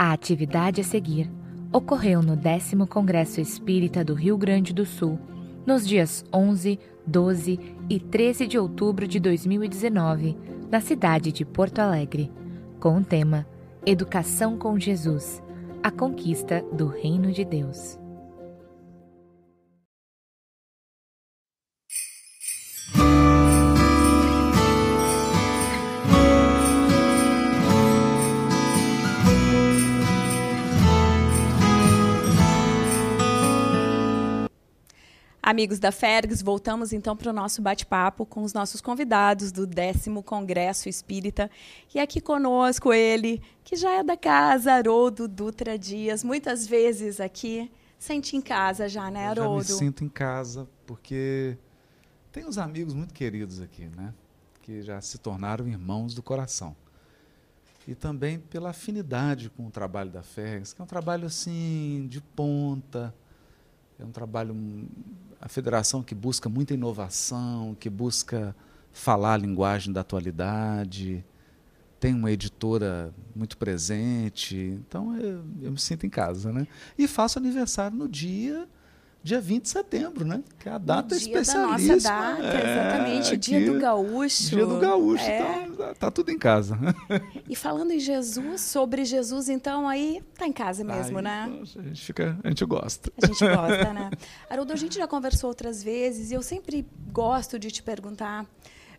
A atividade a seguir ocorreu no 10 Congresso Espírita do Rio Grande do Sul, nos dias 11, 12 e 13 de outubro de 2019, na cidade de Porto Alegre, com o tema Educação com Jesus a conquista do Reino de Deus. Amigos da Fergs, voltamos então para o nosso bate-papo com os nossos convidados do décimo Congresso Espírita. E aqui conosco ele, que já é da casa, Haroldo Dutra Dias. Muitas vezes aqui, sente em casa já, né, Haroldo? Eu já me sinto em casa, porque tem uns amigos muito queridos aqui, né? Que já se tornaram irmãos do coração. E também pela afinidade com o trabalho da Fergs, que é um trabalho assim, de ponta, é um trabalho a federação que busca muita inovação, que busca falar a linguagem da atualidade, tem uma editora muito presente, então eu, eu, me sinto em casa, né? E faço aniversário no dia dia 20 de setembro, né? Que é a data dia especialíssima. Da nossa data, é, exatamente, dia do gaúcho. Dia do gaúcho, é. então tá tudo em casa. E falando em Jesus, sobre Jesus, então aí tá em casa mesmo, aí, né? A gente fica, a gente gosta. A gente gosta, né? Haroldo, a gente já conversou outras vezes e eu sempre gosto de te perguntar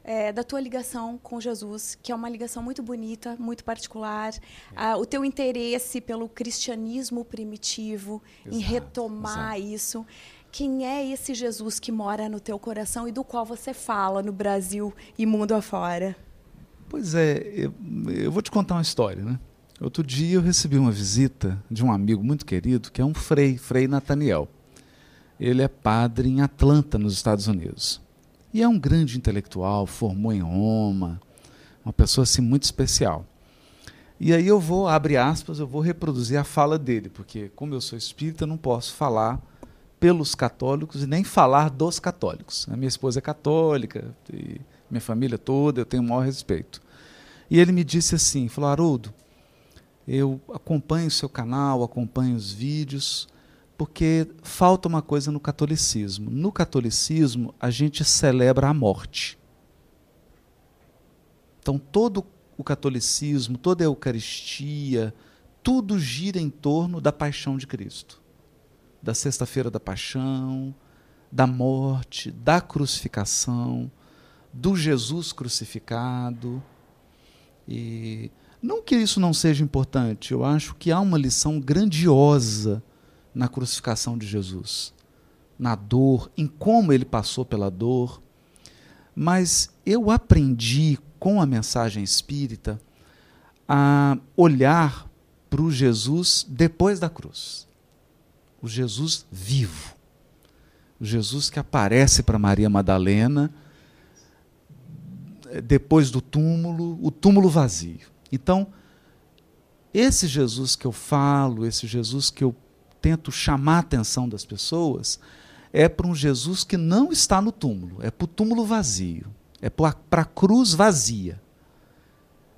é, da tua ligação com Jesus, que é uma ligação muito bonita, muito particular. É. Ah, o teu interesse pelo cristianismo primitivo, exato, em retomar exato. isso. Quem é esse Jesus que mora no teu coração e do qual você fala no Brasil e mundo afora? Pois é, eu, eu vou te contar uma história, né? Outro dia eu recebi uma visita de um amigo muito querido, que é um frei, Frei Nathaniel. Ele é padre em Atlanta, nos Estados Unidos. E é um grande intelectual, formou em Roma, uma pessoa assim muito especial. E aí eu vou, abre aspas, eu vou reproduzir a fala dele, porque como eu sou espírita, não posso falar pelos católicos e nem falar dos católicos. A minha esposa é católica, minha família toda, eu tenho o maior respeito. E ele me disse assim, falou, Haroldo, eu acompanho o seu canal, acompanho os vídeos, porque falta uma coisa no catolicismo. No catolicismo, a gente celebra a morte. Então, todo o catolicismo, toda a Eucaristia, tudo gira em torno da paixão de Cristo. Da Sexta-feira da Paixão, da morte, da crucificação, do Jesus crucificado. E não que isso não seja importante, eu acho que há uma lição grandiosa na crucificação de Jesus, na dor, em como ele passou pela dor. Mas eu aprendi com a mensagem espírita a olhar para o Jesus depois da cruz. O Jesus vivo. O Jesus que aparece para Maria Madalena depois do túmulo, o túmulo vazio. Então, esse Jesus que eu falo, esse Jesus que eu tento chamar a atenção das pessoas é para um Jesus que não está no túmulo, é para o túmulo vazio, é para a cruz vazia,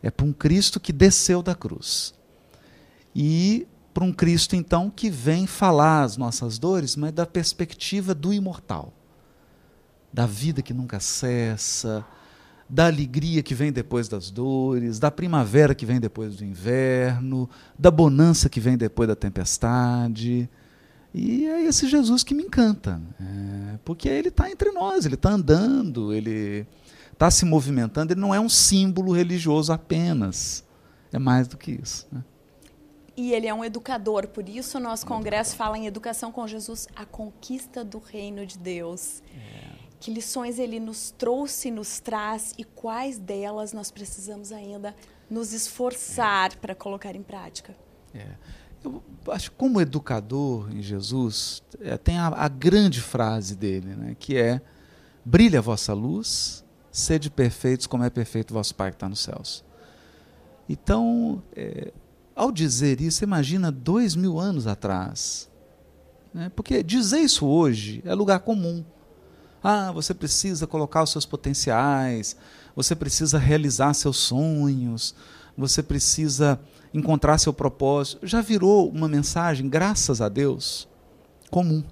é para um Cristo que desceu da cruz. E para um Cristo, então, que vem falar as nossas dores, mas da perspectiva do imortal, da vida que nunca cessa, da alegria que vem depois das dores, da primavera que vem depois do inverno, da bonança que vem depois da tempestade. E é esse Jesus que me encanta, é, porque ele está entre nós, ele está andando, ele está se movimentando, ele não é um símbolo religioso apenas, é mais do que isso. Né? E ele é um educador, por isso o nosso congresso fala em educação com Jesus, a conquista do reino de Deus. É. Que lições ele nos trouxe, nos traz e quais delas nós precisamos ainda nos esforçar é. para colocar em prática? É. Eu acho que como educador em Jesus, é, tem a, a, grande frase dele, né, que é brilha a vossa luz, sede perfeitos como é perfeito vosso Pai que está nos céus. Então, é, ao dizer isso, imagina dois mil anos atrás. Né, porque dizer isso hoje é lugar comum. Ah, você precisa colocar os seus potenciais, você precisa realizar seus sonhos, você precisa encontrar seu propósito. Já virou uma mensagem, graças a Deus, comum.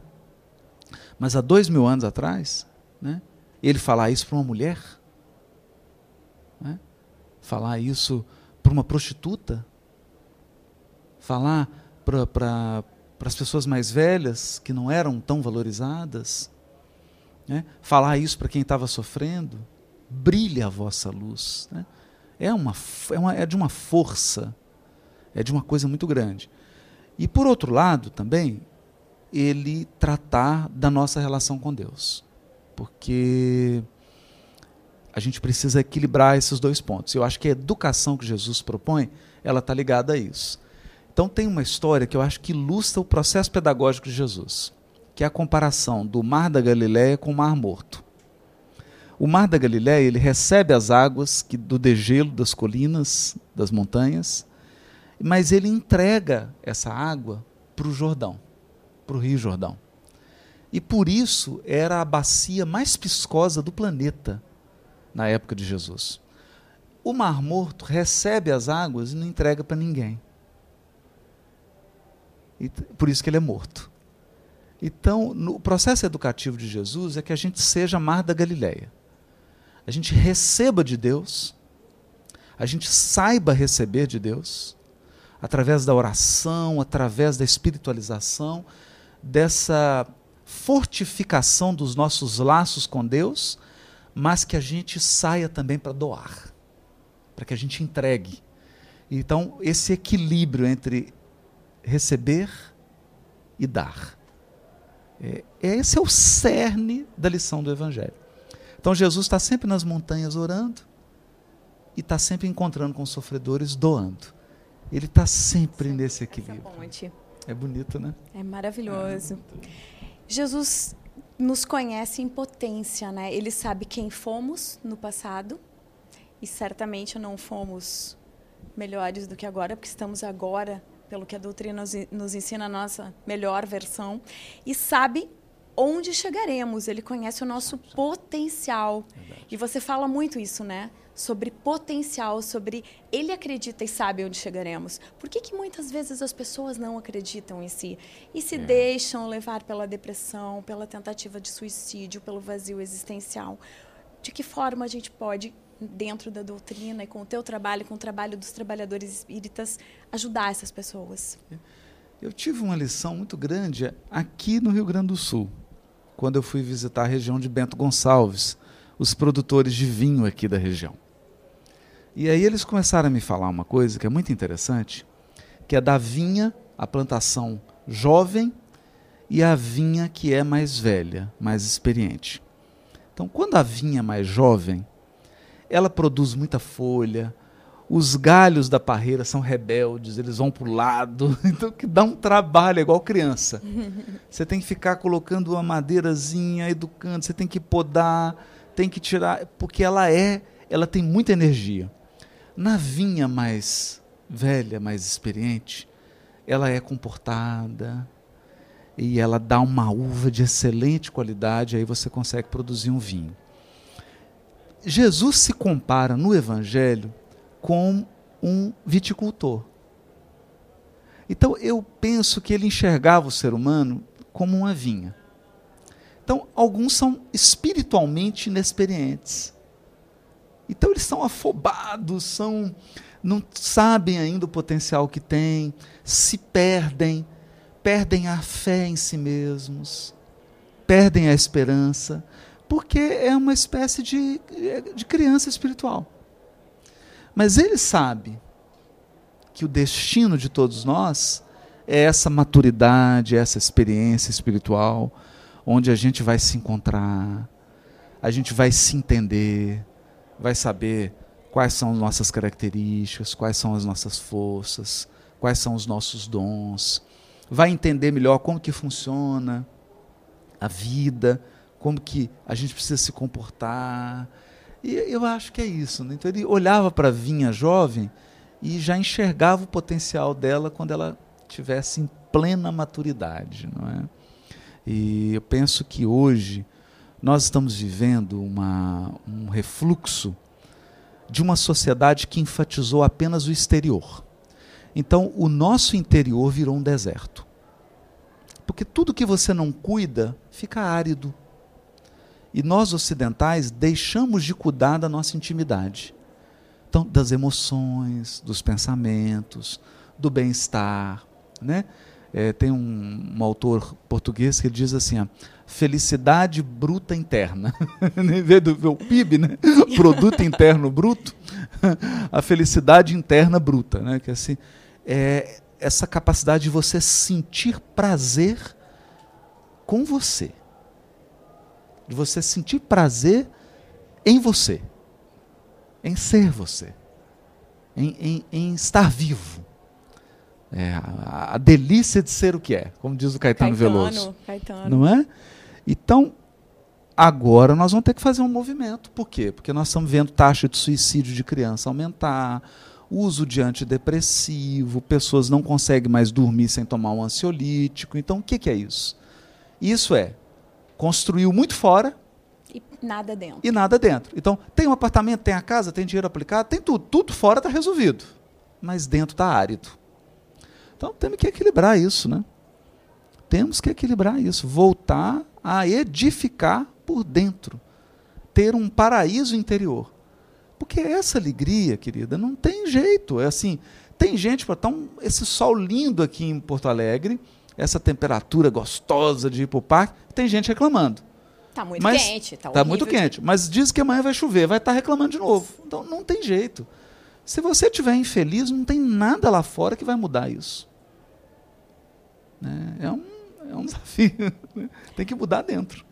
Mas há dois mil anos atrás, né, ele falar isso para uma mulher, né, falar isso para uma prostituta, falar para as pessoas mais velhas que não eram tão valorizadas, né, falar isso para quem estava sofrendo, brilha a vossa luz. Né, é, uma, é, uma, é de uma força, é de uma coisa muito grande. E por outro lado também, ele tratar da nossa relação com Deus. Porque a gente precisa equilibrar esses dois pontos. Eu acho que a educação que Jesus propõe, ela está ligada a isso. Então tem uma história que eu acho que ilustra o processo pedagógico de Jesus, que é a comparação do Mar da Galiléia com o Mar Morto. O Mar da Galiléia ele recebe as águas que, do degelo das colinas, das montanhas, mas ele entrega essa água para o Jordão, para o Rio Jordão. E por isso era a bacia mais piscosa do planeta na época de Jesus. O Mar Morto recebe as águas e não entrega para ninguém. E por isso que ele é morto. Então, no processo educativo de Jesus é que a gente seja Mar da Galileia. A gente receba de Deus, a gente saiba receber de Deus, através da oração, através da espiritualização, dessa fortificação dos nossos laços com Deus, mas que a gente saia também para doar, para que a gente entregue. Então, esse equilíbrio entre receber e dar. É, esse é o cerne da lição do Evangelho. Então, Jesus está sempre nas montanhas orando e está sempre encontrando com os sofredores doando. Ele está sempre nesse equilíbrio. É bonito, né? É maravilhoso. É Jesus nos conhece em potência, né? Ele sabe quem fomos no passado e certamente não fomos melhores do que agora, porque estamos agora, pelo que a doutrina nos, nos ensina, a nossa melhor versão. E sabe onde chegaremos. Ele conhece o nosso potencial. Verdade. E você fala muito isso, né? sobre potencial, sobre ele acredita e sabe onde chegaremos. Por que, que muitas vezes as pessoas não acreditam em si e se é. deixam levar pela depressão, pela tentativa de suicídio, pelo vazio existencial? De que forma a gente pode, dentro da doutrina e com o teu trabalho, com o trabalho dos trabalhadores espíritas, ajudar essas pessoas? Eu tive uma lição muito grande aqui no Rio Grande do Sul, quando eu fui visitar a região de Bento Gonçalves, os produtores de vinho aqui da região. E aí eles começaram a me falar uma coisa que é muito interessante, que é da vinha, a plantação jovem e a vinha que é mais velha, mais experiente. Então, quando a vinha é mais jovem, ela produz muita folha, os galhos da parreira são rebeldes, eles vão para o lado, então que dá um trabalho, é igual criança. Você tem que ficar colocando uma madeirazinha, educando, você tem que podar, tem que tirar, porque ela é, ela tem muita energia. Na vinha mais velha, mais experiente, ela é comportada e ela dá uma uva de excelente qualidade, aí você consegue produzir um vinho. Jesus se compara no Evangelho com um viticultor. Então eu penso que ele enxergava o ser humano como uma vinha. Então, alguns são espiritualmente inexperientes. Então eles são afobados, são não sabem ainda o potencial que têm, se perdem, perdem a fé em si mesmos, perdem a esperança, porque é uma espécie de, de criança espiritual. Mas ele sabe que o destino de todos nós é essa maturidade, essa experiência espiritual, onde a gente vai se encontrar, a gente vai se entender, vai saber quais são as nossas características, quais são as nossas forças, quais são os nossos dons, vai entender melhor como que funciona a vida, como que a gente precisa se comportar. E eu acho que é isso. Né? Então ele olhava para a vinha jovem e já enxergava o potencial dela quando ela tivesse em plena maturidade, não é? E eu penso que hoje nós estamos vivendo uma, um refluxo de uma sociedade que enfatizou apenas o exterior. Então, o nosso interior virou um deserto. Porque tudo que você não cuida fica árido. E nós ocidentais deixamos de cuidar da nossa intimidade. Então, das emoções, dos pensamentos, do bem-estar. Né? É, tem um, um, autor português que diz assim: ó, felicidade bruta interna. em vez do o PIB, né? produto interno bruto, a felicidade interna bruta. Né? Que assim, é essa capacidade de você sentir prazer com você. De você sentir prazer em você em ser você, em, em, em estar vivo. É, a, a, delícia de ser o que é, como diz o Caetano, Caetano Veloso. Caetano. Não é? Então, agora nós vamos ter que fazer um movimento. Por quê? Porque nós estamos vendo taxa de suicídio de criança aumentar, uso de antidepressivo, pessoas não conseguem mais dormir sem tomar um ansiolítico. Então, o que, que é isso? Isso é construiu muito fora e nada dentro. E nada dentro. Então, tem um apartamento, tem a casa, tem dinheiro aplicado, tem tudo. Tudo fora está resolvido. Mas dentro está árido. Então, temos que equilibrar isso, né? Temos que equilibrar isso. Voltar a edificar por dentro. Ter um paraíso interior. Porque essa alegria, querida, não tem jeito. É assim, tem gente para um, esse sol lindo aqui em Porto Alegre, essa temperatura gostosa de ir para o parque, tem gente reclamando. Tá muito mas, quente. Tá, tá muito quente. Mas diz que amanhã vai chover, vai estar tá reclamando de novo. Então não tem jeito. Se você estiver infeliz, não tem nada lá fora que vai mudar isso. É, é um, é um desafio. tem que mudar dentro.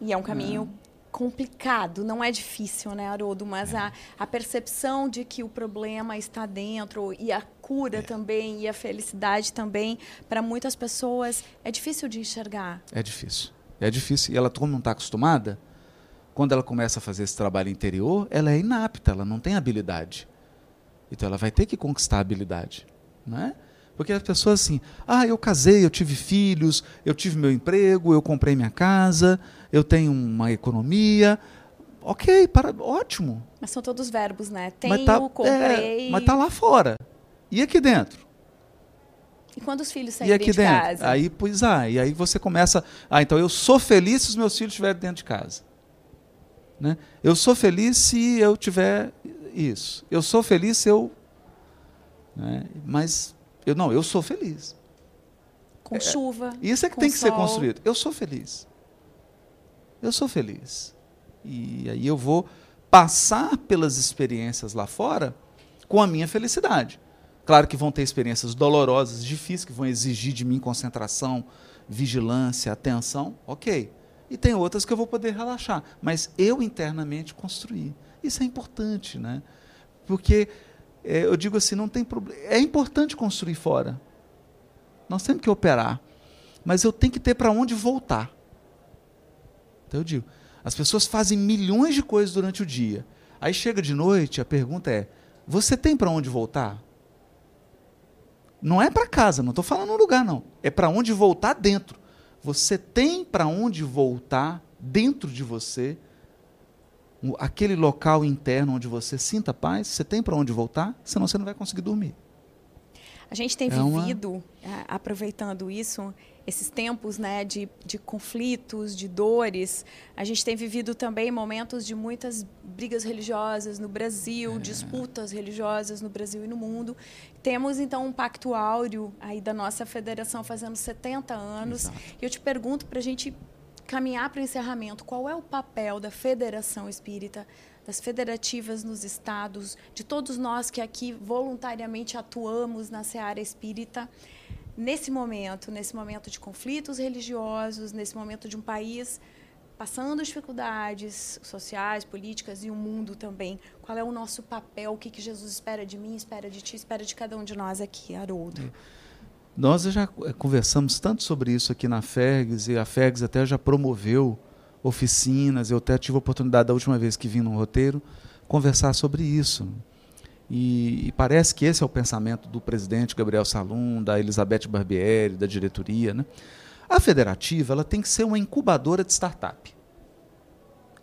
E é um caminho é. Complicado, não é difícil, né, Haroldo? Mas é. a, a percepção de que o problema está dentro e a cura é. também e a felicidade também, para muitas pessoas, é difícil de enxergar. É difícil. É difícil. E ela, como não está acostumada, quando ela começa a fazer esse trabalho interior, ela é inapta, ela não tem habilidade. Então ela vai ter que conquistar a habilidade. Não é? Porque as pessoas assim, ah, eu casei, eu tive filhos, eu tive meu emprego, eu comprei minha casa, eu tenho uma economia. Ok, para, ótimo. Mas são todos verbos, né? Tenho, mas tá, comprei. É, mas tá lá fora. E aqui dentro? E quando os filhos saírem de dentro? casa? Aí, pois ah, e aí você começa. Ah, então eu sou feliz se os meus filhos estiverem dentro de casa. Né? Eu sou feliz se eu tiver isso. Eu sou feliz se eu. Né? Mas eu não, eu sou feliz. Com é, chuva. Isso é que tem que sol. ser construído. Eu sou feliz. Eu sou feliz. E aí eu vou passar pelas experiências lá fora com a minha felicidade. Claro que vão ter experiências dolorosas, difíceis, que vão exigir de mim concentração, vigilância, atenção, ok. E tem outras que eu vou poder relaxar, mas eu internamente construir. Isso é importante, né? Porque é, eu digo assim, não tem problema. É importante construir fora. Nós temos que operar, mas eu tenho que ter para onde voltar. Então eu digo, as pessoas fazem milhões de coisas durante o dia. Aí chega de noite, a pergunta é: você tem para onde voltar? Não é para casa, não estou falando um lugar, não. É para onde voltar dentro. Você tem para onde voltar dentro de você, aquele local interno onde você sinta paz, você tem para onde voltar, senão você não vai conseguir dormir. A gente tem é vivido, uma... É, aproveitando isso, esses tempos né, de, de conflitos, de dores. A gente tem vivido também momentos de muitas brigas religiosas no Brasil, é. disputas religiosas no Brasil e no mundo. Temos, então, um pacto áureo aí da nossa federação fazendo 70 anos. Exato. E eu te pergunto, para a gente caminhar para o encerramento, qual é o papel da Federação Espírita das federativas nos estados, de todos nós que aqui voluntariamente atuamos na seara espírita, nesse momento, nesse momento de conflitos religiosos, nesse momento de um país passando dificuldades sociais, políticas e o mundo também. Qual é o nosso papel? O que, que Jesus espera de mim, espera de ti, espera de cada um de nós aqui, Haroldo? Nós já conversamos tanto sobre isso aqui na FEGS, e a FEGS até já promoveu oficinas. Eu até tive a oportunidade da última vez que vim no roteiro conversar sobre isso. E, e, parece que esse é o pensamento do presidente Gabriel Salum, da Elizabeth Barbieri, da diretoria. Né? A federativa ela tem que ser uma incubadora de startup.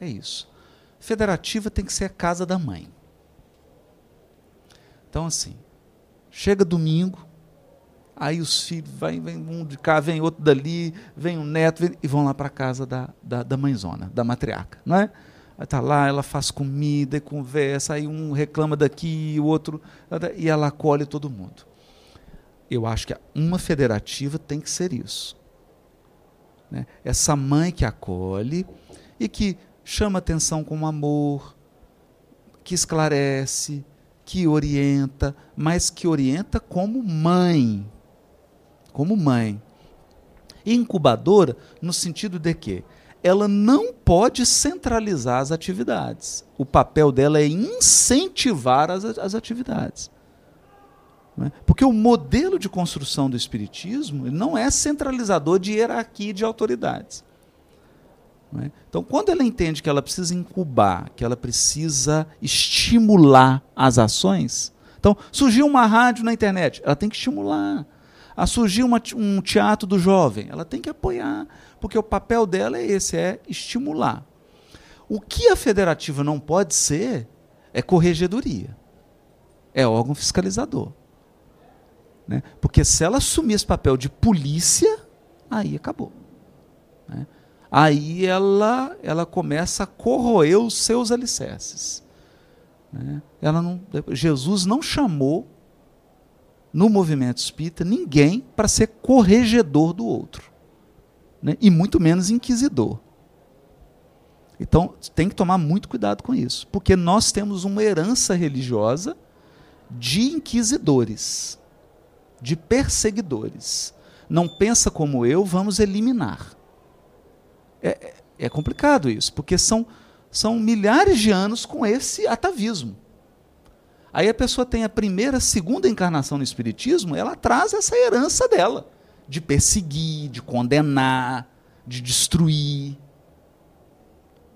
É isso. Federativa tem que ser a casa da mãe. Então, assim, chega domingo, aí os filhos, vem, vem um de cá, vem outro dali, vem um neto, vem, e vão lá para a casa da, da, da mãezona, da matriarca, não é? Está lá, ela faz comida e conversa, aí um reclama daqui, o outro. E ela acolhe todo mundo. Eu acho que uma federativa tem que ser isso. Né? Essa mãe que acolhe e que chama atenção com amor, que esclarece, que orienta, mas que orienta como mãe. Como mãe. Incubadora, no sentido de que ela não pode centralizar as atividades. O papel dela é incentivar as, as atividades. É? Porque o modelo de construção do Espiritismo não é centralizador de hierarquia de autoridades. É? Então, quando ela entende que ela precisa incubar, que ela precisa estimular as ações, então surgiu uma rádio na internet, ela tem que estimular. A surgiu uma, um teatro do jovem, ela tem que apoiar porque o papel dela é esse, é estimular. O que a federativa não pode ser é corregedoria, é órgão fiscalizador. Né? Porque se ela assumir esse papel de polícia, aí acabou. Né? Aí ela, ela começa a corroer os seus alicerces. Né? Ela não, Jesus não chamou no movimento espírita ninguém para ser corregedor do outro né? e muito menos inquisidor. Então tem que tomar muito cuidado com isso, porque nós temos uma herança religiosa de inquisidores, de perseguidores. Não pensa como eu, vamos eliminar. É, é, é complicado isso, porque são, são milhares de anos com esse atavismo. Aí a pessoa tem a primeira, segunda encarnação no Espiritismo, ela traz essa herança dela de perseguir, de condenar, de destruir,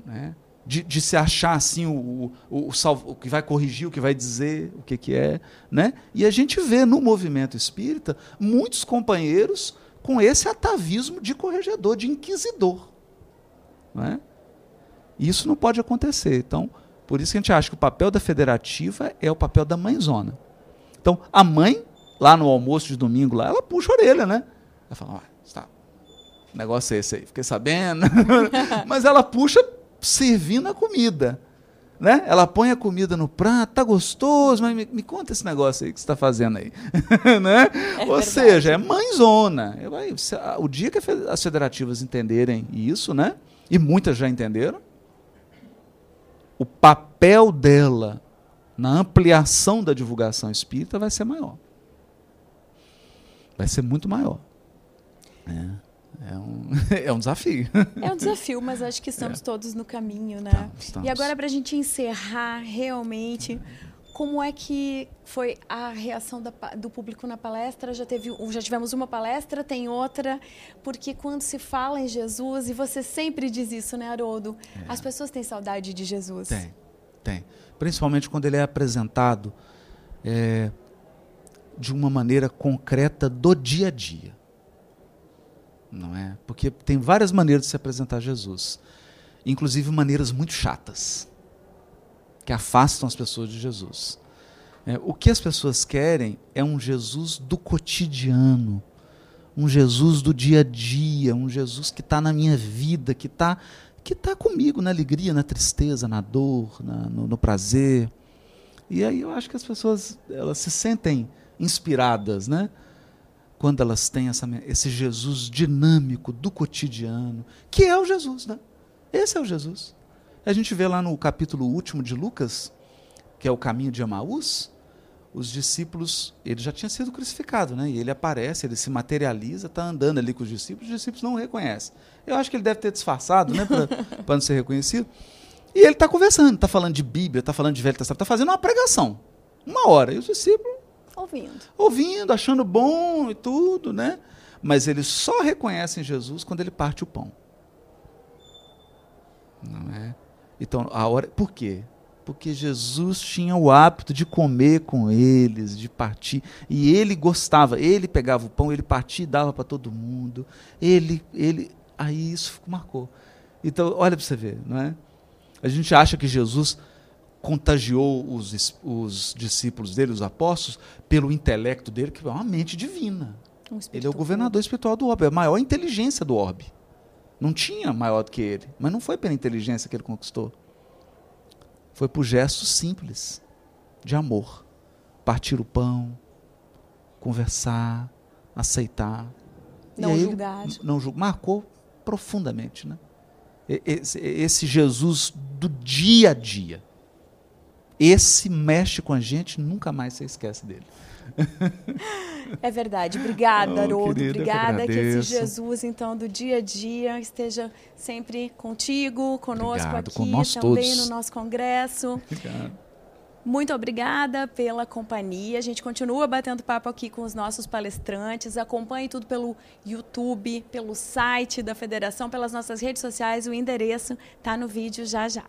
né? de, de se achar assim o, o, o, o, que vai corrigir, o que vai dizer, o que, que é. Né? E a gente vê no movimento espírita muitos companheiros com esse atavismo de corregedor, de inquisidor. Né? Isso não pode acontecer. Então, por isso que a gente acha que o papel da federativa é o papel da mãezona. Então, a mãe, lá no almoço de domingo, lá, ela puxa a orelha, né? Ela fala, ó, tá, o negócio é esse aí, fiquei sabendo. Mas ela puxa servindo a comida. Né? Ela põe a comida no prato, tá gostoso, mas me, me conta esse negócio aí que você está fazendo aí. né? É Ou verdade. seja, é mãezona. O dia que as federativas entenderem isso, né? e muitas já entenderam, o papel dela na ampliação da divulgação espírita vai ser maior. Vai ser muito maior. É, é, um, é um desafio. É um desafio, mas acho que estamos é. todos no caminho, né? Estamos, estamos. E agora, para a gente encerrar realmente, como é que foi a reação da, do público na palestra? Já, teve, já tivemos uma palestra, tem outra, porque quando se fala em Jesus, e você sempre diz isso, né, Haroldo? É. As pessoas têm saudade de Jesus. Tem, tem. Principalmente quando ele é apresentado é, de uma maneira concreta do dia a dia não é? Porque tem várias maneiras de se apresentar Jesus, inclusive maneiras muito chatas, que afastam as pessoas de Jesus. É, o que as pessoas querem é um Jesus do cotidiano, um Jesus do dia a dia, um Jesus que está na minha vida, que está que tá comigo na alegria, na tristeza, na dor, na, no, no prazer. E aí eu acho que as pessoas elas se sentem inspiradas, né? quando elas têm essa, esse Jesus dinâmico do cotidiano, que é o Jesus, né? Esse é o Jesus. A gente vê lá no capítulo último de Lucas, que é o caminho de Emaús, os discípulos, ele já tinha sido crucificado, né? E ele aparece, ele se materializa, está andando ali com os discípulos, os discípulos não o reconhecem. Eu acho que ele deve ter disfarçado, né, para não ser reconhecido. E ele está conversando, está falando de Bíblia, está falando de Velho Testamento, está fazendo uma pregação. Uma hora. E os discípulos Ouvindo. Ouvindo, achando bom e tudo, né? Mas eles só reconhecem Jesus quando ele parte o pão. Não é? Então, a hora. Por quê? Porque Jesus tinha o hábito de comer com eles, de partir. E ele gostava. Ele pegava o pão, ele partia e dava para todo mundo. Ele, ele. Aí isso marcou. Então, olha para você ver, não é? A gente acha que Jesus contagiou os, os discípulos dele, os apóstolos, pelo intelecto dele, que é uma mente divina. Um ele é o governador espiritual do orbe, é a maior inteligência do orbe. Não tinha maior do que ele, mas não foi pela inteligência que ele conquistou. Foi por gestos simples de amor. Partir o pão, conversar, aceitar. Não julgar. Não julgar. Marcou profundamente, né? Esse, esse Jesus do dia a dia. Esse mexe com a gente, nunca mais você esquece dele. É verdade. Obrigada, oh, Haroldo. Querida, Obrigada que esse Jesus, então, do dia a dia, esteja sempre contigo, conosco Obrigado, aqui, com também todos. no nosso congresso. Obrigado. Muito obrigada pela companhia. A gente continua batendo papo aqui com os nossos palestrantes. Acompanhe tudo pelo YouTube, pelo site da federação, pelas nossas redes sociais. O endereço está no vídeo já já.